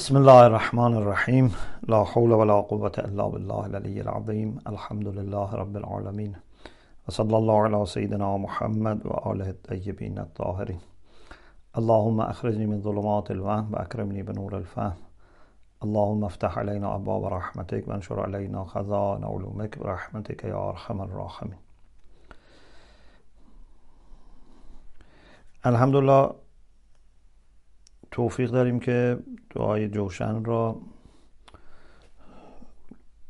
بسم الله الرحمن الرحيم لا حول ولا قوة إلا بالله العلي العظيم الحمد لله رب العالمين وصلى الله على سيدنا محمد وآله الطيبين الطاهرين اللهم أخرجني من ظلمات الوهم وأكرمني بنور الفهم اللهم افتح علينا أبواب رحمتك وانشر علينا خزان علومك برحمتك يا أرحم الراحمين الحمد لله توفیق داریم که دعای جوشن را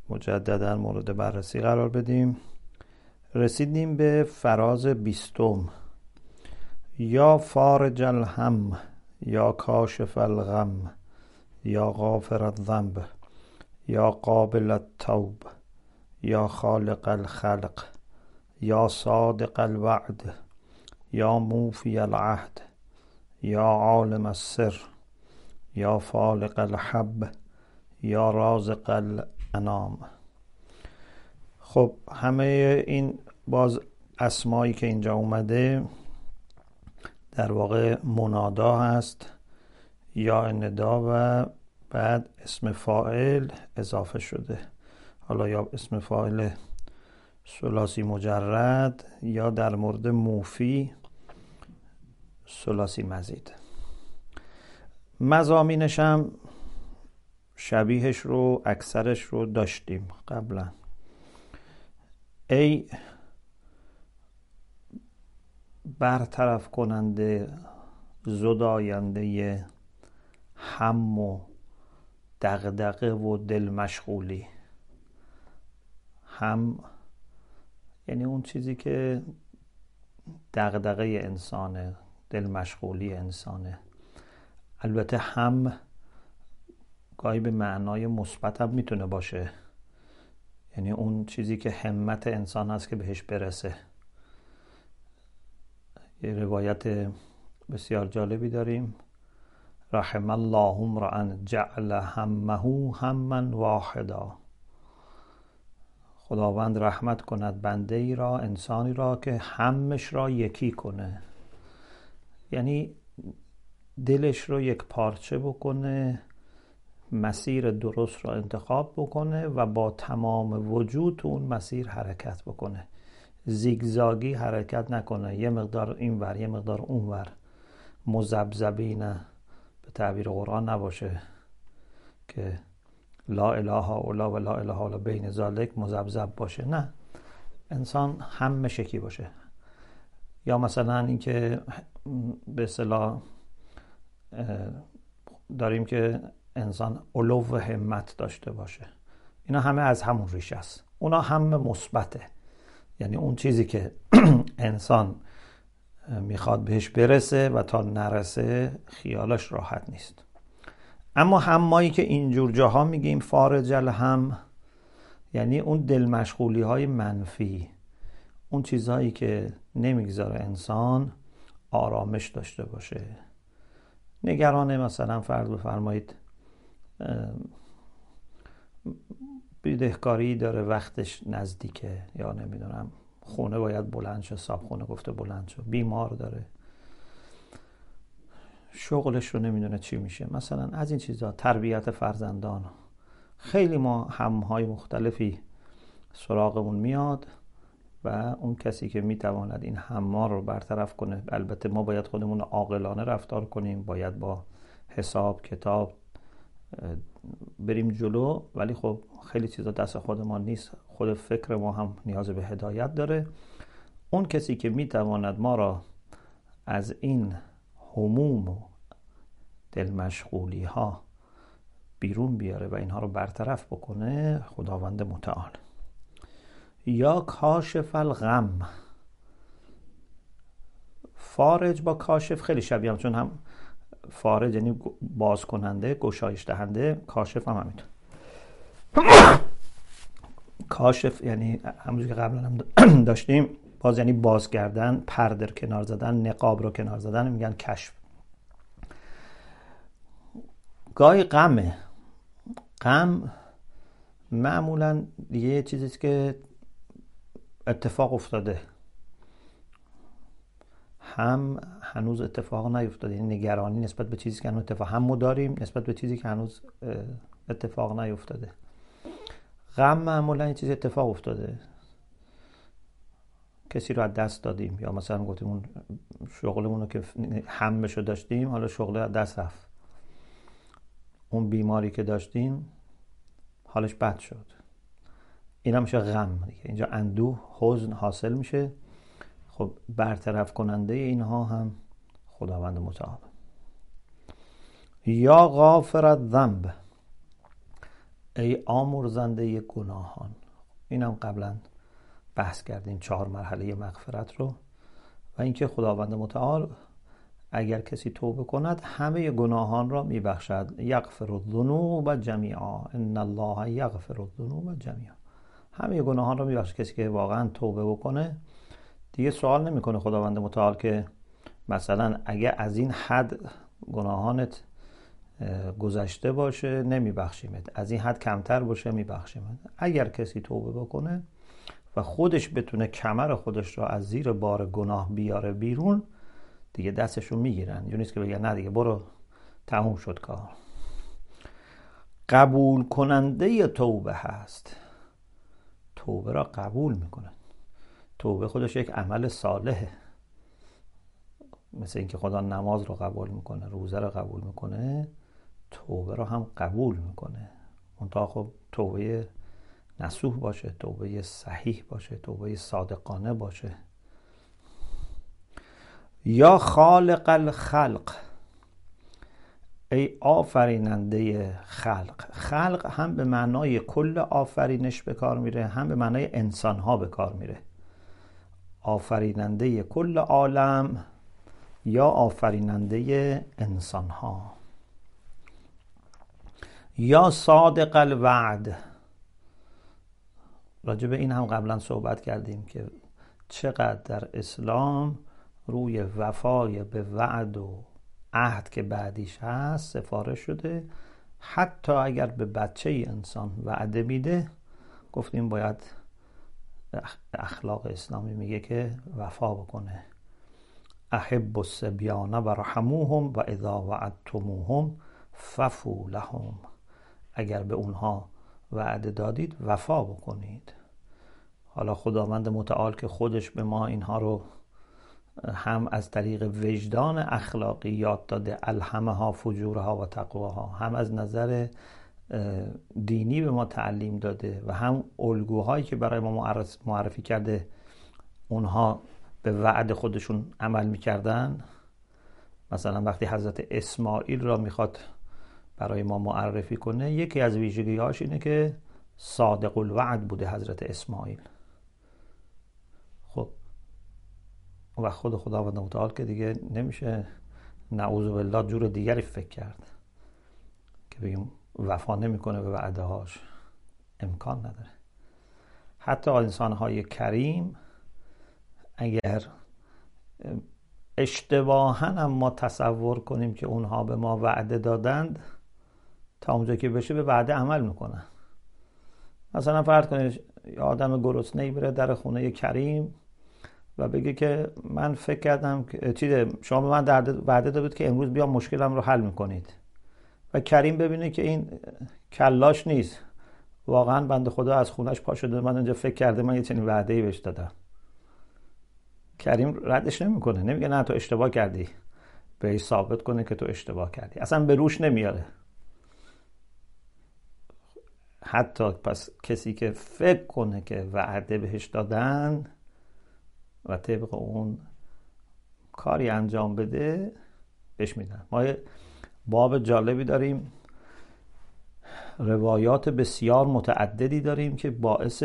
مجددا مورد بررسی قرار بدیم. رسیدیم به فراز بیستم. یا فارج الهم یا کاشف الغم یا غافر الذنب یا قابل التوب یا خالق الخلق یا صادق الوعد یا موفی العهد. یا عالم السر یا فالق الحب یا رازق الانام. خب همه این باز اسمایی که اینجا اومده در واقع منادا هست یا ندا و بعد اسم فاعل اضافه شده. حالا یا اسم فاعل سلاسی مجرد یا در مورد موفی سلاسی مزید. مزامینش هم شبیهش رو اکثرش رو داشتیم قبلا. ای برطرف کننده زداینده هم و دغدغه و دل مشغولی. هم یعنی اون چیزی که دغدغه انسانه. دل مشغولی انسانه. البته هم گاهی به معنای مثبت هم می‌تونه باشه. یعنی اون چیزی که همت انسان هست که بهش برسه. یه روایت بسیار جالبی داریم. رحم الله امرا جعل همه هممن واحدا. خداوند رحمت کند بنده ای را انسانی را که همش را یکی کنه. یعنی دلش رو یک پارچه بکنه مسیر درست را انتخاب بکنه و با تمام وجود تو اون مسیر حرکت بکنه. زیگزاگی حرکت نکنه. یه مقدار این ور یه مقدار اون ور. مزبزبی نه به تعبیر قرآن نباشه که لا اله الا و لا اله الا بین ذالک مزبزب باشه. نه. انسان هم مشکی باشه. یا مثلا اینکه به اصطلاح داریم که انسان علو و همت داشته باشه. اینا همه از همون ریشه است. اونا همه مثبته. یعنی اون چیزی که انسان می‌خواد بهش برسه و تا نرسه خیالش راحت نیست. اما همایی که اینجور جاها میگیم فارج هم یعنی اون دل مشغولی های منفی. اون چیزهایی که نمی‌گذاره انسان آرامش داشته باشه. نگران مثلا فرض بفرمایید بیدهکاری داره وقتش نزدیکه یا نمی‌دونم خونه باید بلند شه صاحب خونه گفته بلند شو بیمار داره. شغلش رو نمی‌دونه چی میشه. مثلا از این چیزها تربیت فرزندان. خیلی ما همهای مختلفی سراغمون میاد. و اون کسی که می‌تواند این همه رو برطرف کنه البته ما باید خودمون عاقلانه رفتار کنیم باید با حساب کتاب بریم جلو ولی خب خیلی چیزا دست خودمان نیست. خود فکر ما هم نیاز به هدایت داره. اون کسی که می‌تواند ما را از این هموم و دل مشغولی ها بیرون بیاره و اینها رو برطرف بکنه خداوند متعال. یا کاشف الغم. فارج با کاشف خیلی شبیه هم چون هم فارج یعنی باز کننده گشایش دهنده کاشف هم همینطور. کاشف یعنی همونجور که قبلا هم داشتیم باز یعنی باز کردن پردر کنار زدن نقاب رو کنار زدن میگن کشف. گاهی غمه. غم معمولا یه چیزیست که اتفاق افتاده. هم هنوز اتفاق نیفتاده. یعنی نگرانی نسبت به چیزی که هنوز اتفاق هم داریم نسبت به چیزی که هنوز اتفاق نیفتاده. غم معمولا این چیزی اتفاق افتاده. کسی رو از دست دادیم. یا مثلا گفتیم اون شغلمون رو که همش رو داشتیم حالا شغل از دست رفت. اون بیماری که داشتیم حالش بد شد. اینا میشه غم. دیگه اینجا اندوه حزن حاصل میشه. خب برطرف کننده اینها هم خداوند متعال. یا غافر ذنب ای آمرزنده گناهان. اینم قبلا بحث کردیم چهار مرحله مغفرت رو. و اینکه خداوند متعال اگر کسی توبه کند همه گناهان را میبخشد. یغفر الذنوب جمیعا. ان الله یغفر الذنوب جمیعا. همه گناهان را میبخشد کسی که واقعا توبه بکنه. دیگه سوال نمی‌کنه خداوند متعال که مثلا اگه از این حد گناهانت گذشته باشه نمیبخشیمت. از این حد کمتر باشه میبخشیمت. اگر کسی توبه بکنه و خودش بتونه کمر خودش را از زیر بار گناه بیاره بیرون دیگه دستشو می‌گیرن. یا نیست که بگن نه دیگه برو تموم شد کار. قبول کننده توبه هست. توبه را قبول می‌کنه توبه خودش یک عمل صالحه. مثل اینکه خدا نماز رو قبول می‌کنه روزه رو قبول می‌کنه توبه رو هم قبول می‌کنه. تا خب توبه نسوح باشه توبه صحیح باشه توبه صادقانه باشه. یا خالق الخلق. ای آفریننده خلق. خلق هم به معنای کل آفرینش به کار میره هم به معنای انسان ها به کار میره. آفریننده کل عالم یا آفریننده انسان ها یا صادق الوعد. راجع به این هم قبلا صحبت کردیم که چقدر در اسلام روی وفای به وعد و عهد که بعدیش هست سفارش شده. حتی اگر به بچه انسان وعده میده گفتیم باید اخلاق اسلامی میگه که وفا بکنه. احب السبیان و رحموهم و اذا وعدتموهم ففو لهم. اگر به اونها وعده دادید وفا بکنید. حالا خداوند متعال که خودش به ما اینها رو هم از طریق وجدان اخلاقی یاد داده الهمها فجورها و تقواها. هم از نظر دینی به ما تعلیم داده و هم الگوهایی که برای ما معرفی کرده اونها به وعد خودشون عمل می‌کردن. مثلا وقتی حضرت اسماعیل را می‌خواد برای ما معرفی کنه یکی از ویژگیهاش اینه که صادق الوعد بوده حضرت اسماعیل خب و خود خداوند متعال که دیگه نمیشه نعوذ بالله جور دیگری فکر کرد که بگیم وفا نمی‌کنه به وعده هاش امکان نداره. حتی انسان های کریم اگر اشتباها هم ما تصور کنیم که اونها به ما وعده دادند تا اونجا که بشه به وعده عمل می‌کنن. مثلا فرض کنید یه آدم گرسنه بره در خونه کریم و بگه که من فکر کردم که چیزه شما به من وعده دادید که امروز بیا مشکلم رو حل می‌کنید. و کریم ببینه که این کلاش نیست. واقعا بند خدا از خونش پا شده. من اونجا فکر کرده من یه چنین وعده ای بهش دادم. کریم ردش نمی‌کنه. نمیگه نه تو اشتباه کردی. به ثابت کنه که تو اشتباه کردی. اصلا به روش نمیاره. حتی پس کسی که فکر کنه که وعده بهش دادن و طبق اون کاری انجام بده بهش میدن. ما باب جالبی داریم. روایات بسیار متعددی داریم که باعث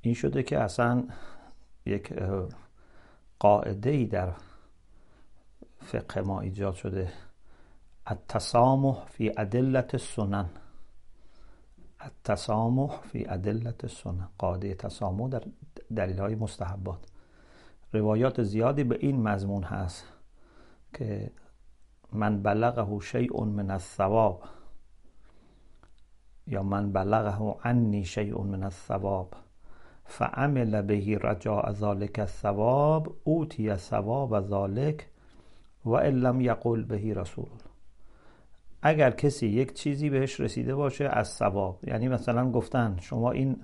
این شده که اصلا یک قاعده ای در فقه ما ایجاد شده. التسامح فی ادلت سنن التسامح فی ادلت سنن قاعده تسامح در دلیل های مستحبات. روایات زیادی به این مضمون هست که من بلغه شیء من الثواب یا من بلغه عنی شیء من الثواب فعمل بهی رجاء ذالک الثواب اوتی ثواب ذالک و ان لم یقل بهی رسول. اگر کسی یک چیزی بهش رسیده باشه از ثواب یعنی مثلا گفتن شما این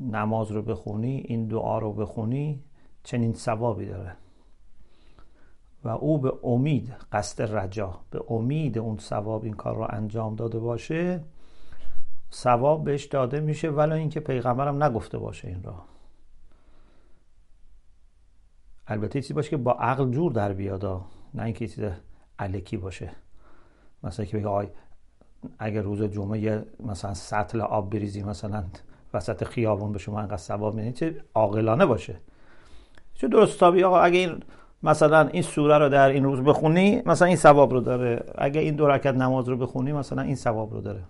نماز رو بخونی این دعا رو بخونی چنین ثوابی داره. و او به امید قصد رجا به امید اون ثواب این کار رو انجام داده باشه ثواب بهش داده میشه ولی اینکه پیغمبرم نگفته باشه این را. البته چیزی باشه که با عقل جور در بیادا نه اینکه چیز علکی باشه. مثلا که بگه آی اگر روز جمعه مثلا سطل آب بریزی مثلا وسط خیابون به شما انقدر ثواب میدین چه عاقلانه باشه. چه درست تابی آقا اگه این مثلا این سوره رو در این روز بخونی مثلا این ثواب رو داره. اگه این دو رکعت نماز رو بخونی مثلا این ثواب رو داره.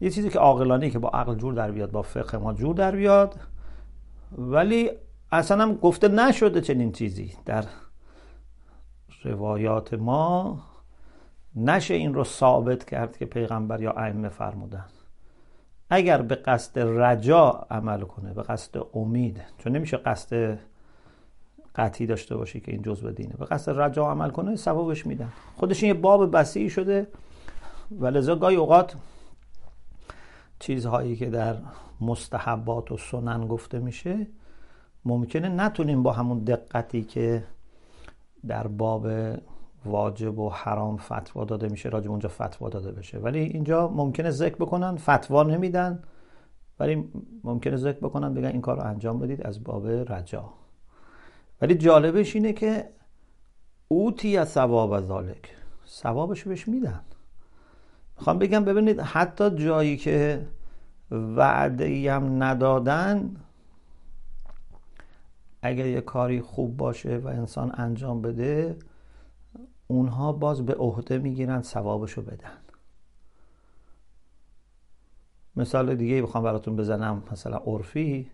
یه چیزی که عاقلانه که با عقل جور در بیاد با فقه ما جور در بیاد. ولی اصلا هم گفته نشده چنین چیزی. در روایات ما نشه این رو ثابت کرد که پیغمبر یا ائمه فرمودن. اگر به قصد رجا عمل کنه به قصد امید چون نمیشه قصد قطعی داشته باشی که این جزء دینه به قصد رجا عمل کنه ثوابش میدن. خودش این یه باب بسیعی شده و لذا گاهی اوقات چیزهایی که در مستحبات و سنن گفته میشه ممکنه نتونیم با همون دقتی که در باب واجب و حرام فتوا داده میشه راجب اونجا فتوا داده بشه. ولی اینجا ممکنه ذکر بکنن فتوا نمیدن ولی ممکنه ذکر بکنن بگن این کار رو انجام بدید از باب رجا. ولی جالبش اینه که اوتی ثواب ذالک. ثوابش بهش میدن. می‌خوام بگم ببینید حتی جایی که وعده هم ندادن اگر یه کاری خوب باشه و انسان انجام بده اونها باز به عهده می‌گیرن ثوابشو بدن. مثال دیگه بخوام براتون بزنم مثلا عرفی.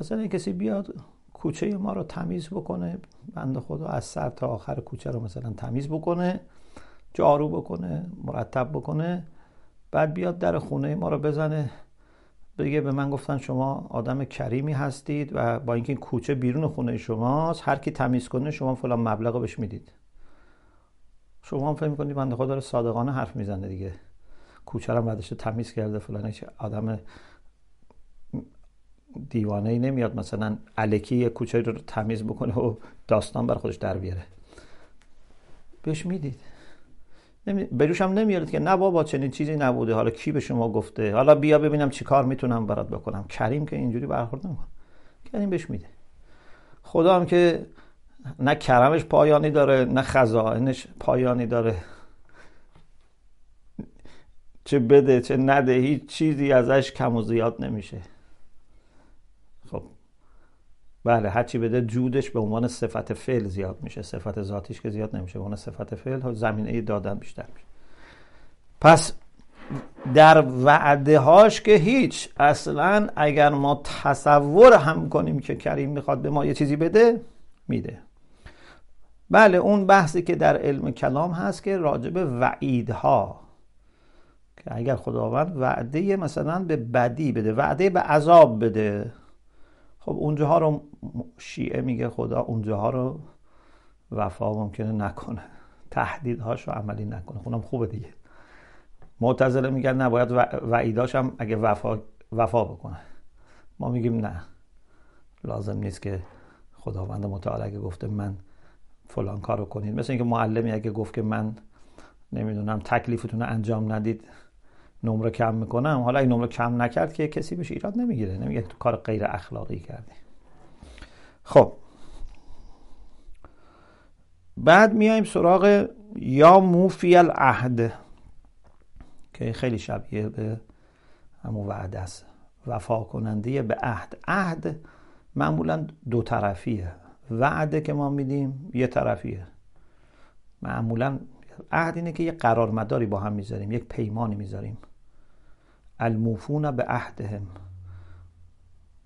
مثلا کسی بیاد کوچه ما رو تمیز بکنه بند خدا از سر تا آخر کوچه رو مثلا تمیز بکنه جارو بکنه مرتب بکنه بعد بیاد در خونه ما رو بزنه بگه به من گفتن شما آدم کریمی هستید و با اینکه این کوچه بیرون خونه شماست هر کی تمیز کنه شما فلان مبلغ بهش می‌دید. شما هم فکر می‌کنید بنده خدا داره صادقانه حرف می‌زنه دیگه. کوچه رو بعدش تمیز کرده فلان آدم دیوانه ای نمیاد. مثلا الکی یه کوچه رو تمیز بکنه و داستان بر خودش در بیاره. بهش می‌دید. بروش هم نمیارید که نه بابا چنین چیزی نبوده. حالا کی به شما گفته؟ حالا بیا ببینم چی کار می‌تونم برات بکنم. کریم که اینجوری برخورد نمی‌کنه. کریم بهش میده. خدا هم که نه کرمش پایانی داره نه خزائنش پایانی داره. چه بده چه نده هیچ چیزی ازش کم و زیاد نمیشه. خب بله هرچی بده جودش به عنوان صفت فعل زیاد میشه. صفت ذاتیش که زیاد نمیشه به عنوان صفت فعل زمینه دادن بیشتر میشه. پس در وعده هاش که هیچ اصلا اگر ما تصور هم کنیم که کریم می‌خواد به ما یه چیزی بده میده. بله اون بحثی که در علم کلام هست که راجب وعیدها که اگر خداوند وعده مثلا به بدی بده وعده به عذاب بده. خب اونجاها رو شیعه میگه خدا اونجاها رو وفا ممکنه نکنه. تهدیدهاش رو عملی نکنه. خونم خوبه دیگه. معتزله میگن نباید وعیداش هم اگه وفا, وفا بکنه. ما میگیم نه. لازم نیست که خداوند متعال اگه گفته من فلان کارو کنید. مثل اینکه معلمی اگه گفت که من نمی‌دونم تکلیفتون رو انجام ندید نمره کم می‌کنم. حالا این نمره کم نکرد که کسی بهش ایراد نمی‌گیره. نمیگه تو کار غیر اخلاقی کردی. خب. بعد میایم سراغ یا موفی العهد که خیلی شبیه به همون وعده است. وفا کننده به عهد. عهد معمولا دو طرفیه. وعده که ما میدیم یه طرفیه. معمولا عهد اینه که یه قرارمداری با هم می‌ذاریم یک پیمانی می‌ذاریم. الموفون به عهدهم.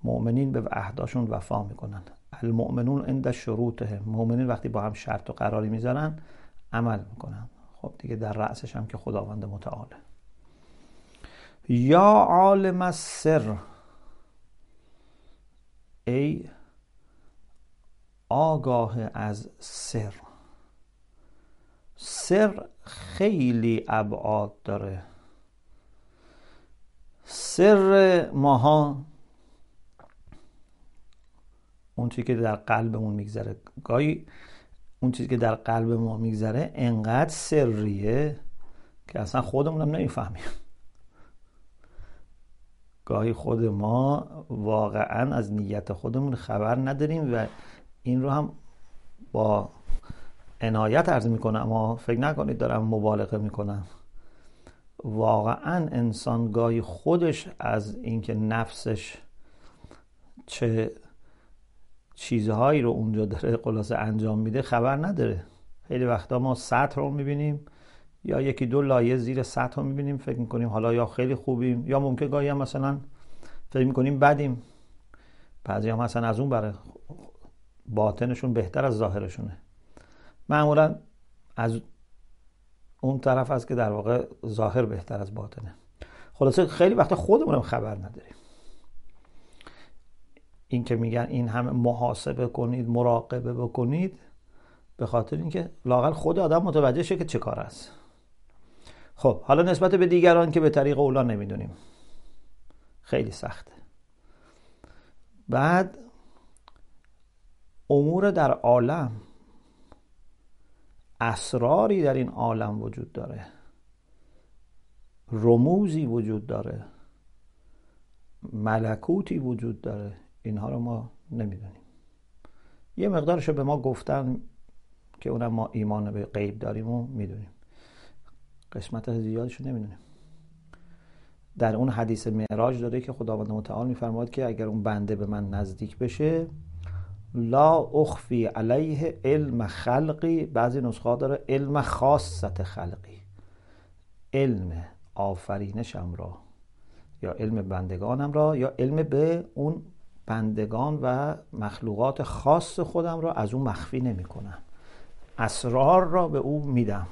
مؤمنین به عهداشون وفا می‌کنن. المؤمنون عند شروطهم. مؤمنین وقتی با هم شرط و قراری می‌ذارن عمل می‌کنن. خب دیگه در رأسش هم که خداوند متعاله. یا عالم سر ای آگاه از سر. سر خیلی ابعاد داره. سر ماها اون چیزی که در قلبمون میگذره. گاهی اون چیزی که در قلب ما میگذره انقدر سریه که اصلا خودمونم نمی‌فهمیم. گاهی خود ما واقعا از نیت خودمون خبر نداریم و این رو هم با عنایت عرض می‌کنم اما فکر نکنید دارم مبالغه می‌کنم. واقعا انسان گاهی خودش از اینکه نفسش چه چیزهایی رو اونجا داره خلاصه انجام میده خبر نداره. خیلی وقتا ما سطح رو می‌بینیم یا یکی دو لایه زیر سطح رو می‌بینیم فکر می‌کنیم حالا یا خیلی خوبیم یا ممکن گاهی هم مثلا فکر می‌کنیم بدیم. بعضی هم مثلا از اون برای باطنشون بهتر از ظاهرشونه. معمولا از اون طرف است که در واقع ظاهر بهتر از باطنه. خلاصه خیلی وقتا خودمونم خبر نداریم. این که میگن این همه محاسبه کنید مراقبه بکنید به خاطر اینکه لاقل خود آدم متوجه شه که چه کار است خب حالا نسبت به دیگران که به طریق اولا نمی‌دونیم. خیلی سخته. بعد امور در عالم اسراری در این عالم وجود داره. رموزی وجود داره. ملکوتی وجود داره. اینها رو ما نمی‌دونیم. یه مقدارش به ما گفتن که اونم ما ایمان به غیب داریم و می‌دونیم. قسمت زیادش رو نمی‌دونیم. در اون حدیث معراج داره که خداوند متعال میفرماد که اگر اون بنده به من نزدیک بشه لا اخفی علیه علم خلقی. بعضی نسخه داره علم خاصت خلقی. علم آفرینشم را یا علم بندگانم را یا علم به اون بندگان و مخلوقات خاص خودم را از اون مخفی نمی کنم اسرار را به او میدم.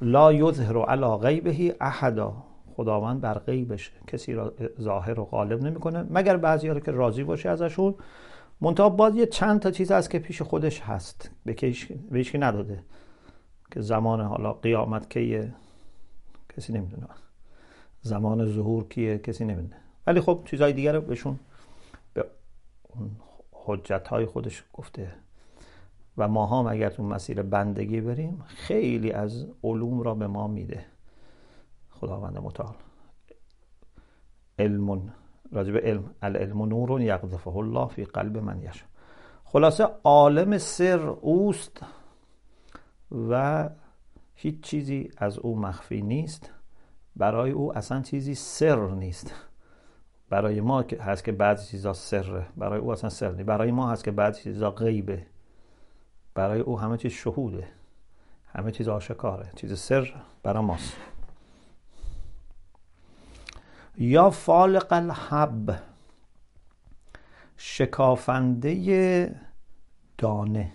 لا یظهر علی غیبه احدا. خداوند بر غیبش کسی را ظاهر و غالب نمی‌کنه مگر بعضی رو که راضی باشه ازشون. منتها باز یه چند تا چیز هست که پیش خودش هست به که نداده. که زمان حالا قیامت کیه؟ کسی نمی‌دونه. زمان ظهور کیه؟ کسی نمی‌دونه. ولی خب چیزهای دیگر بهشون به اون حجت های خودش گفته. و ما هم اگر تو مسیر بندگی بریم خیلی از علوم را به ما میده. خداوند متعال. علم راجب علم. العلم نور یقذفه الله فی قلب من یشا خلاصه عالم سر اوست و هیچ چیزی از او مخفی نیست. برای او اصلا چیزی سر نیست. برای ما هست که بعضی چیزا سره. برای او اصلا سر نیست. برای ما هست که بعضی چیزا غیبه. برای او همه چیز شهوده. همه چیز آشکاره. چیز سر برای ماست. یا فالق الحب شکافنده دانه.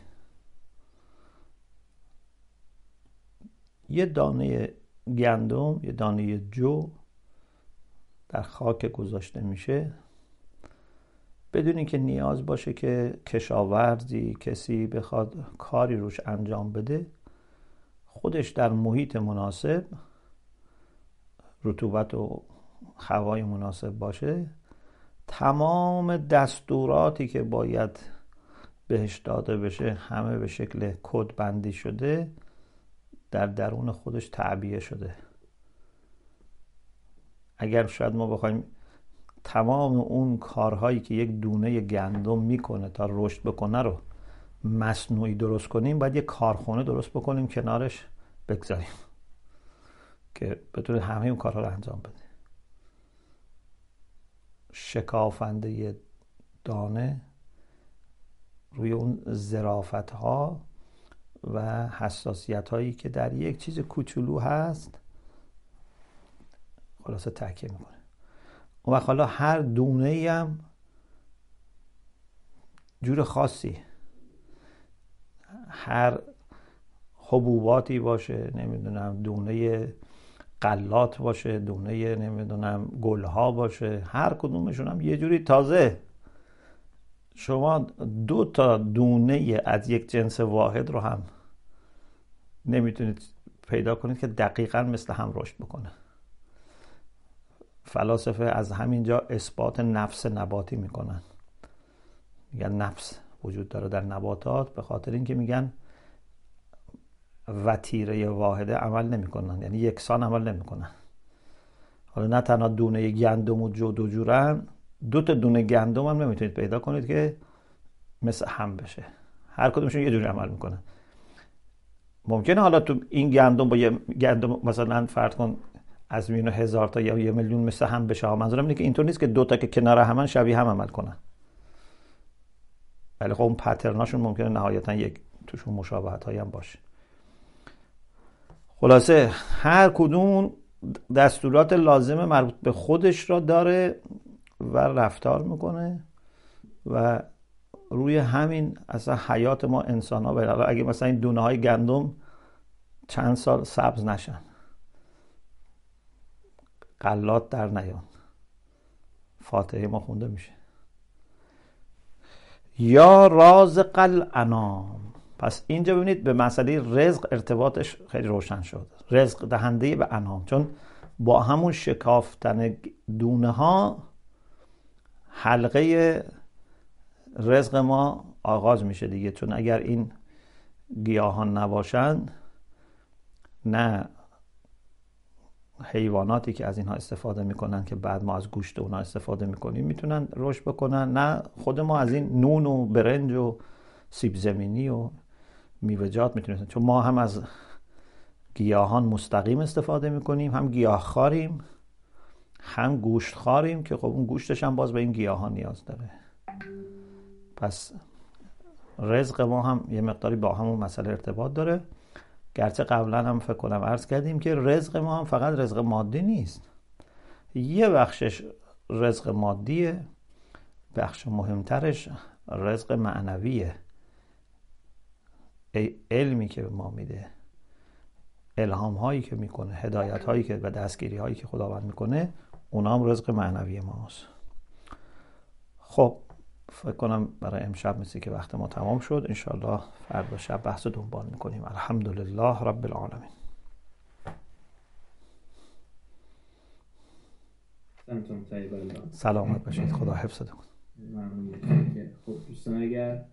یه دانه گندم یه دانه جو در خاک گذاشته میشه. بدون اینکه نیاز باشه که کشاورزی کسی بخواد کاری روش انجام بده خودش در محیط مناسب رطوبت و هوای مناسب باشه تمام دستوراتی که باید بهش داده بشه همه به شکل کد بندی شده در درون خودش تعبیه شده. اگر شاید ما بخوایم تمام اون کارهایی که یک دونه گندم می‌کنه تا رشد بکنه رو مصنوعی درست کنیم باید یک کارخونه درست بکنیم کنارش بگذاریم که بتونه همه اون کارها رو انجام بده. شکافنده دانه روی اون زرافت ها و حساسیت هایی که در یک چیز کوچولو هست خلاصه تحکیه می‌کنه. و حالا هر دونه ای هم جور خاصی هر حبوباتی باشه نمی‌دونم دونه قلات باشه دونه نمی‌دونم گلها باشه هر کدومشون هم یه جوری تازه. شما دو تا دونه از یک جنس واحد رو هم نمی‌تونید پیدا کنید که دقیقا مثل هم رشد بکنه. فلاسفه از همینجا اثبات نفس نباتی می‌کنن. میگن نفس وجود داره در نباتات به خاطر اینکه میگن وتیره واحده عمل نمی‌کنن. یعنی یکسان عمل نمی‌کنن. حالا نه تنها دونه گندم و جو دو جورن دو تا دونه گندم هم نمی‌تونید پیدا کنید که مثل هم بشه. هر کدومشون یه جوری عمل می‌کنن. ممکنه حالا تو این گندم با یه گندم مثلا فرض کن از میون هزار تا یا یه میلیون مثل هم بشه. منظورم اینه که اینطور نیست که دو تا که کنار همن شبیه هم عمل کنن. ولی خب اون پترناشون ممکنه نهایتا یک توشون مشابهت هایی هم باشه. خلاصه هر کدوم دستورات لازم مربوط به خودش را داره و رفتار می‌کنه و روی همین اصلا حیات ما انسان ها اگه مثلا این دونه های گندم چند سال سبز نشن. قلات در نیان. فاتحه ما خونده میشه. یا راز قل انام پس اینجا ببینید به مسئله رزق ارتباطش خیلی روشن شد. رزق دهنده به انام چون با همون شکافتن دونه ها حلقه رزق ما آغاز میشه دیگه. چون اگر این گیاهان نباشند نه حیواناتی که از اینها استفاده می‌کنن که بعد ما از گوشت اونها استفاده می‌کنیم می‌تونن رشد بکنن نه خود ما از این نون و برنج و سیب زمینی و میوه‌جات می‌تونیم. چون ما هم از گیاهان مستقیم استفاده می‌کنیم هم گیاه خاریم هم گوشت خاریم که خب اون گوشتش هم باز به این گیاهان نیاز داره. پس رزق ما هم یه مقداری با همون مسئله ارتباط داره. گرچه قبلا هم فکر کنم عرض کردیم که رزق ما هم فقط رزق مادی نیست. یه بخشش رزق مادیه بخش مهمترش رزق معنویه. علمی که به ما میده الهام هایی که می‌کنه هدایت هایی که و دستگیری هایی که خداوند می‌کنه اونا هم رزق معنوی ماست. خب فکر کنم برای امشب مثل که وقت ما تمام شد. انشالله فردا شب بحث دنبال می‌کنیم. الحمدلله رب العالمین. سلامت باشید. خدا حفظتون. خب دوستان اگر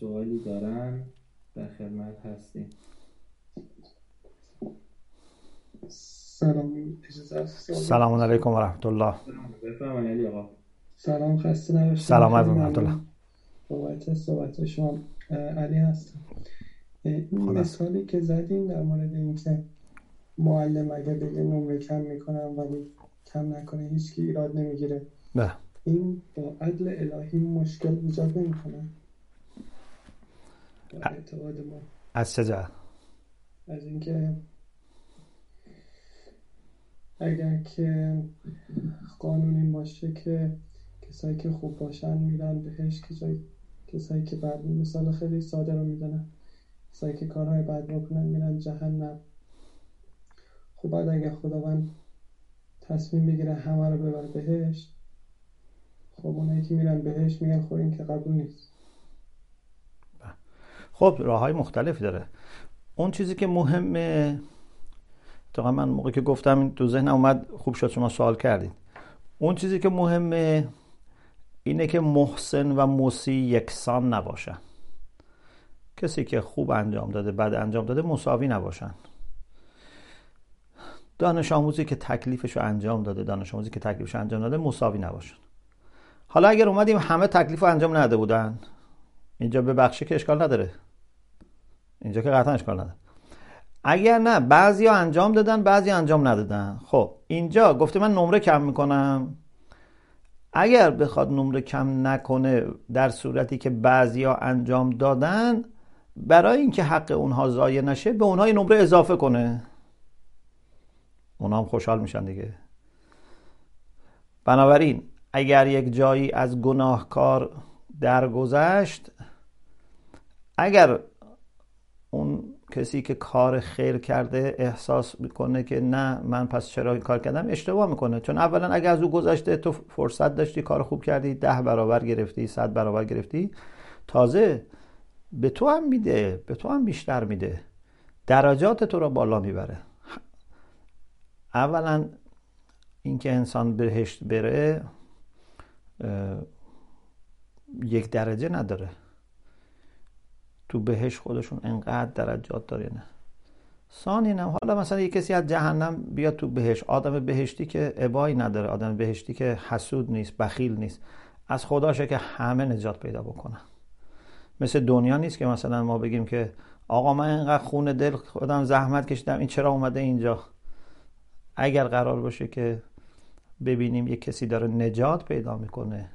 سوالی دارن در خدمت هستیم. سلام سلام علیکم و رحمت الله سلام خسته نباشید. سلام علیکم و رحمت الله بابت صحبت شما علی هستم. این مثالی که زدیم در مورد اینکه معلم اگه بگه نمره کم می‌کنم ولی کم نکنه هیچ کی ایراد نمی‌گیره. نه. این با عدل الهی مشکل ایجاد نمی‌کنه. اعتقاد ما. از چه از اینکه اگر که قانون این باشه که کسایی که خوب باشن میرن بهش کسایی کسایی که بد مثال خیلی ساده رو می‌دونن کسایی که کارهای بد بکنن میرن جهنم. خب بعد اگر خداوند تصمیم بگیره همه رو ببر بهش خب اونایی که میرن بهش میگن خب این که قبول نیست. خب راه های مختلفی داره. اون چیزی که مهمه تا من موقع که گفتم تو ذهن اومد خوب شد شما سوال کردید اون چیزی که مهمه اینه که محسن و موسی یکسان نباشن. کسی که خوب انجام داده بد انجام داده مساوی نباشن. دانش آموزی که تکلیفش رو انجام داده دانش آموزی که تکلیفش انجام داده مساوی نباشن. حالا اگر اومدیم همه تکلیف رو انجام نداده بودن اینجا به بخشی که اشکال نداره. اینجا که قطعا اشکال نداره. اگر نه بعضی ها انجام دادن بعضی انجام ندادن. خب اینجا گفته من نمره کم می‌کنم. اگر بخواد نمره کم نکنه در صورتی که بعضی ها انجام دادن برای اینکه حق اونها ضایع نشه به اونها نمره اضافه کنه. اونها هم خوشحال میشن دیگه. بنابراین اگر یک جایی از گناهکار درگذشت اگر اون کسی که کار خیر کرده احساس می‌کنه که نه من پس چرا این کار کردم؟ اشتباه می‌کنه. چون اولا اگر از او گذشته تو فرصت داشتی کار خوب کردی ده برابر گرفتی صد برابر گرفتی تازه به تو هم میده به تو هم بیشتر میده. درجات تو را بالا می‌بره. اولا اینکه انسان بهشت بره یک درجه نداره. تو بهش خودشون انقدر درجات داره نه. نه حالا مثلا یه کسی از جهنم بیاد تو بهش آدم بهشتی که عبایی نداره آدم بهشتی که حسود نیست بخیل نیست از خداشه که همه نجات پیدا بکنن. مثل دنیا نیست که مثلا ما بگیم که آقا من اینقدر خون دل خودم زحمت کشیدم این چرا اومده اینجا؟ اگر قرار باشه که ببینیم یه کسی داره نجات پیدا می‌کنه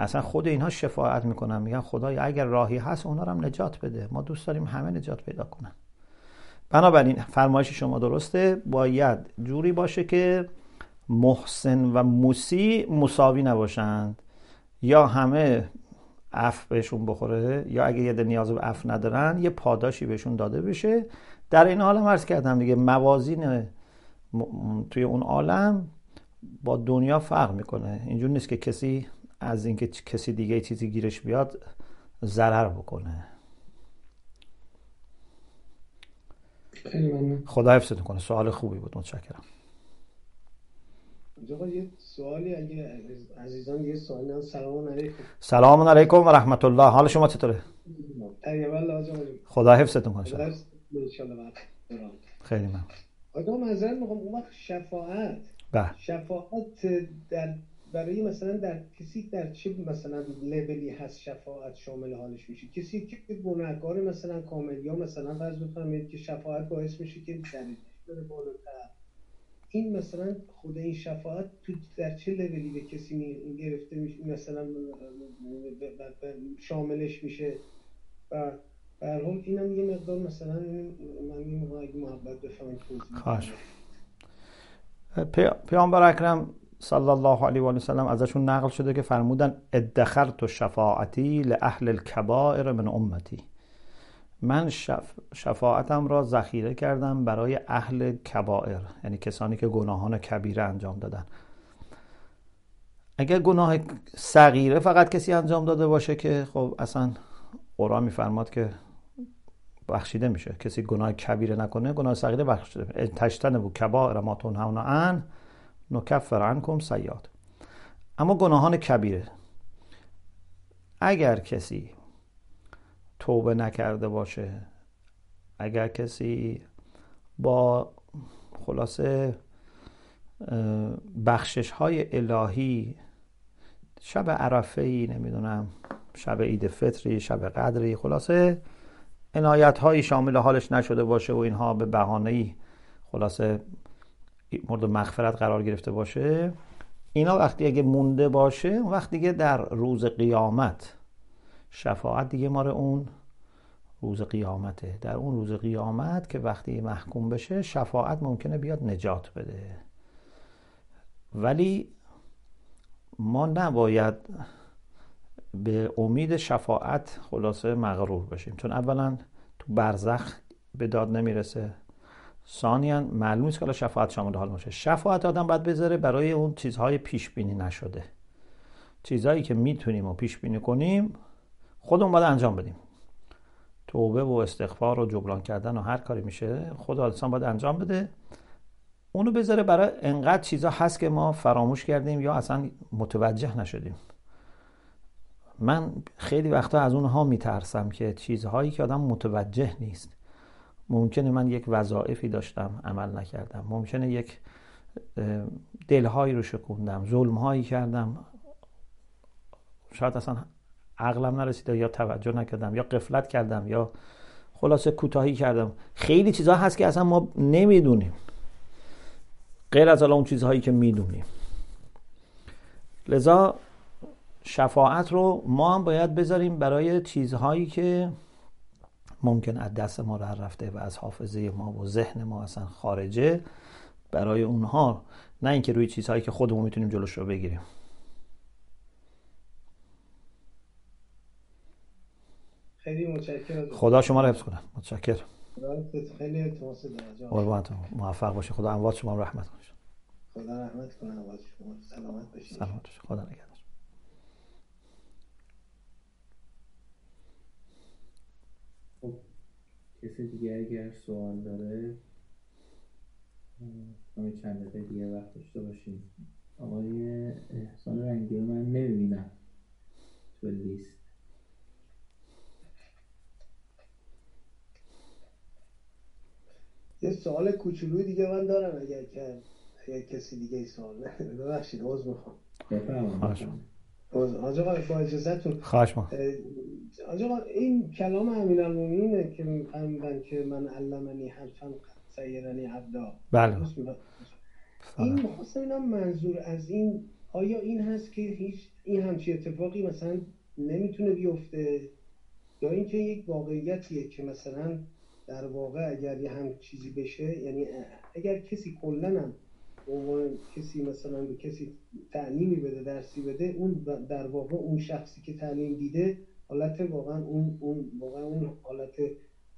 اصلا خود اینها شفاعت می‌کنن. میگن خدای اگر راهی هست اونا رو هم نجات بده. ما دوست داریم همه نجات پیدا کنن. بنابراین فرمایش شما درسته. باید جوری باشه که محسن و موسی مساوی نباشند. یا همه اف بهشون بخوره یا اگه یه نیاز به اف ندارن یه پاداشی بهشون داده بشه. در این حال مرز کردم دیگه موازین توی اون عالم با دنیا فرق می‌کنه. اینجور نیست که کسی از اینکه کسی دیگه چیزی گیرش بیاد ضرر بکنه. خدا حفظتون کنه سوال خوبی بود. متشکرم. آقا یه سوالی اگه عزیزان یه سوالی سلام علیکم. سلام علیکم و رحمت الله حال شما چطوره؟ خدا حفظتون کنه خیلی ممنون. آقا معذرت می‌خوام اون وقت شفاعت بله. شفاعت در برای مثلا در کسی در چه مثلا لولی هست شفاعت شامل حالش میشه؟ کسی که گناهکار مثلا کامل یا مثلا فرض بفرمایید که شفاعت باعث میشه که درجهش بره بالاتر. این مثلا خود این شفاعت تو در چه لولی به کسی گرفته میشه؟ مثلا شاملش میشه. و به حال اینم یه مقدار مثلا من اگه محبت بفهمید توضیح پیامبر اکرم صلی الله علیه و سلم ازشون نقل شده که فرمودن ادخرت شفاعتی لاهل الكبائر من امتی. من شف... شفاعتم را ذخیره کردم برای اهل کبائر یعنی کسانی که گناهان کبیره انجام دادن. اگر گناه صغیره فقط کسی انجام داده باشه که خب اصلا قرآن میفرماد که بخشیده میشه. کسی گناه کبیره نکنه گناه صغیره بخشیده تشتن بود کبائر ما تنهون عن نکفر عنکم سیاد. اما گناهان کبیره اگر کسی توبه نکرده باشه اگر کسی با خلاصه بخشش های الهی شب عرفه ای نمی‌دونم شب عید فطری شب قدری خلاصه عنایت هایی شامل حالش نشده باشه و اینها به بهانه ای خلاصه مورد مغفرت قرار گرفته باشه اینا وقتی اگه مونده باشه اون وقت دیگه در روز قیامت شفاعت دیگه مار اون روز قیامته. در اون روز قیامت که وقتی محکوم بشه شفاعت ممکنه بیاد نجات بده. ولی ما نباید به امید شفاعت خلاصه مغرور بشیم. چون اولا تو برزخ به داد نمی‌رسه. ثانیا معلوم نیست که شفاعت شامل حال باشه. شفاعت آدم باید بذاره برای اون چیزهای پیش بینی نشده. چیزهایی که می‌تونیم و پیش بینی کنیم خودمون باید انجام بدیم. توبه و استغفار و جبران کردن و هر کاری میشه خود انسان باید انجام بده. اونو بذاره برای انقدر چیزا هست که ما فراموش کردیم یا اصلا متوجه نشدیم. من خیلی وقتا از اونها میترسم که چیزهایی که آدم متوجه نیست. ممکنه من یک وظایفی داشتم عمل نکردم. ممکنه یک دلهایی رو شکوندم ظلمهایی کردم. شاید اصلا عقلم نرسیده یا توجه نکردم یا قفلت کردم یا خلاصه کوتاهی کردم. خیلی چیزها هست که اصلا ما نمی‌دونیم. غیر از اون چیزهایی که می‌دونیم. لذا شفاعت رو ما هم باید بذاریم برای چیزهایی که ممکن از دست ما راه رفته و از حافظه ما و ذهن ما اصلا خارجه. برای اونها نه اینکه روی چیزهایی که خودمون می‌تونیم جلوش رو بگیریم. خیلی متشکرم. خدا شما رو حفظ کنه. متشکرم. خیلی التماس قربانتون موفق باشه خدا اموات شما رحمت کنه. خدا رحمت کنه. اموات شما سلامت باشید سلامت باشه خدا نگهدار. خب کسی دیگه اگر سوال داره همین چند دقیقه دیگه وقت داشته باشیم. آقای احسان رنگی رو من نمی‌بینم تو لیست. یه سوال کوچولو دیگه من دارم اگر که اگر کسی دیگه ای سوال نه ببخشید عذر می‌خوام. بفرمایید. آقا با اجازتون خواهش ما این کلام امین المومنینه که میفهمیدن که من علمنی حرفا سیرنی عبدا بله. می‌فهم؟ این می‌خواستم اینم منظور از این آیا این هست که هیچ این همچی اتفاقی مثلا نمی‌تونه بیفته؟ یا اینکه یک واقعیتیه که مثلا در واقع اگر یه هم چیزی بشه یعنی اگر کسی کلا هم به عنوان کسی مثلا به کسی تعلیمی بده درسی بده اون در واقع اون شخصی که تعلیم دیده حالت واقعا اون اون واقعا اون حالت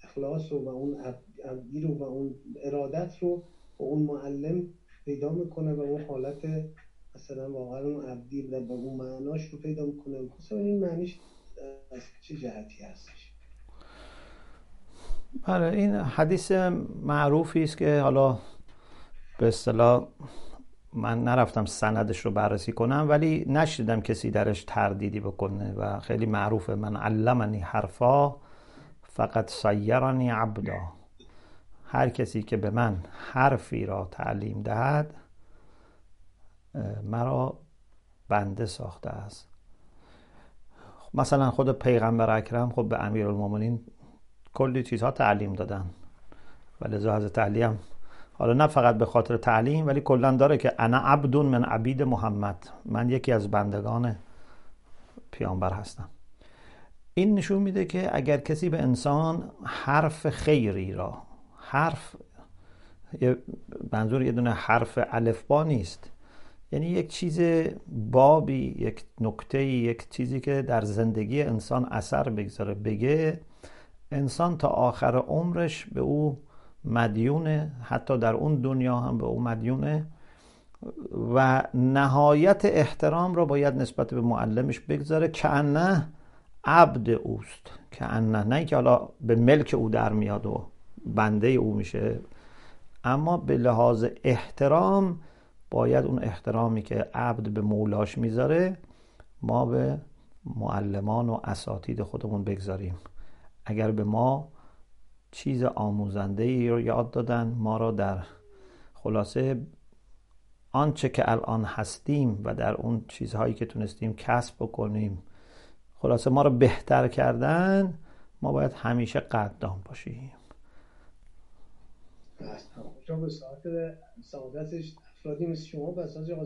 اخلاص رو و اون عب- عبدی رو و اون ارادت رو با اون معلم پیدا می‌کنه و اون حالت مثلا واقعا اون عبدی و با اون معناش رو پیدا می‌کنه. مثلا این معنیش از چه جهتی هستش؟ بله این حدیث معروفی است که حالا به اصطلاح من نرفتم سندش رو بررسی کنم ولی نشیدم کسی درش تردیدی بکنه و خیلی معروفه من علمنی حرفا فقط سیرنی عبدا. هر کسی که به من حرفی را تعلیم دهد مرا بنده ساخته است. مثلا خود پیغمبر اکرم خب به امیرالمومنین کلی چیزها تعلیم دادن و لذا حضرت علی هم حالا نه فقط به خاطر تعلیم ولی کلا داره که انا عبد من عبید محمد. من یکی از بندگان پیامبر هستم. این نشون میده که اگر کسی به انسان حرف خیری را حرف منظور یه دونه حرف الفبا نیست. یعنی یک چیز بابی یک نکته یک چیزی که در زندگی انسان اثر بگذاره. بگه انسان تا آخر عمرش به او مدیونه حتی در اون دنیا هم به او مدیونه و نهایت احترام را باید نسبت به معلمش بگذاره که انه عبد اوست. که انه نه که حالا به ملک او در میاد و بنده او میشه اما به لحاظ احترام باید اون احترامی که عبد به مولاش می‌ذاره ما به معلمان و اساتید خودمون بگذاریم. اگر به ما چیز آموزنده ای رو یاد دادن. ما را در خلاصه آنچه که الان هستیم و در اون چیزهایی که تونستیم کسب بکنیم خلاصه ما رو بهتر کردن ما باید همیشه قدردان باشیم. ساعت سعادتش افرادی مثل شما بس آج آقا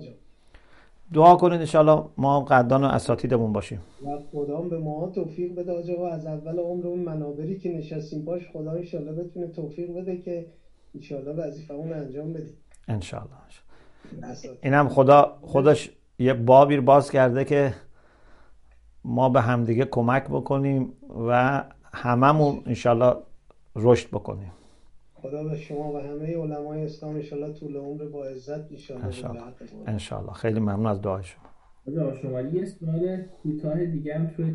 دعا کنید انشاءالله ما قدردان و اساتیدمون باشیم. و خدا هم به ما توفیق بده آج آقا از اول عمر اون منابری که نشستیم باش خدا انشالله بتونه توفیق بده که انشالله وظیفمون انجام بدیم. انشاءالله اساتید. اینم خدا خودش یه بابی رو باز کرده که ما به همدیگه کمک بکنیم و هممون انشالله رشد بکنیم. خدا به شما و همه علمای اسلام انشالله طول عمر با عزت انشالله انشالله. خیلی ممنون از دعای شما. آقا شما. یه سوال کوتاه دیگه هم توی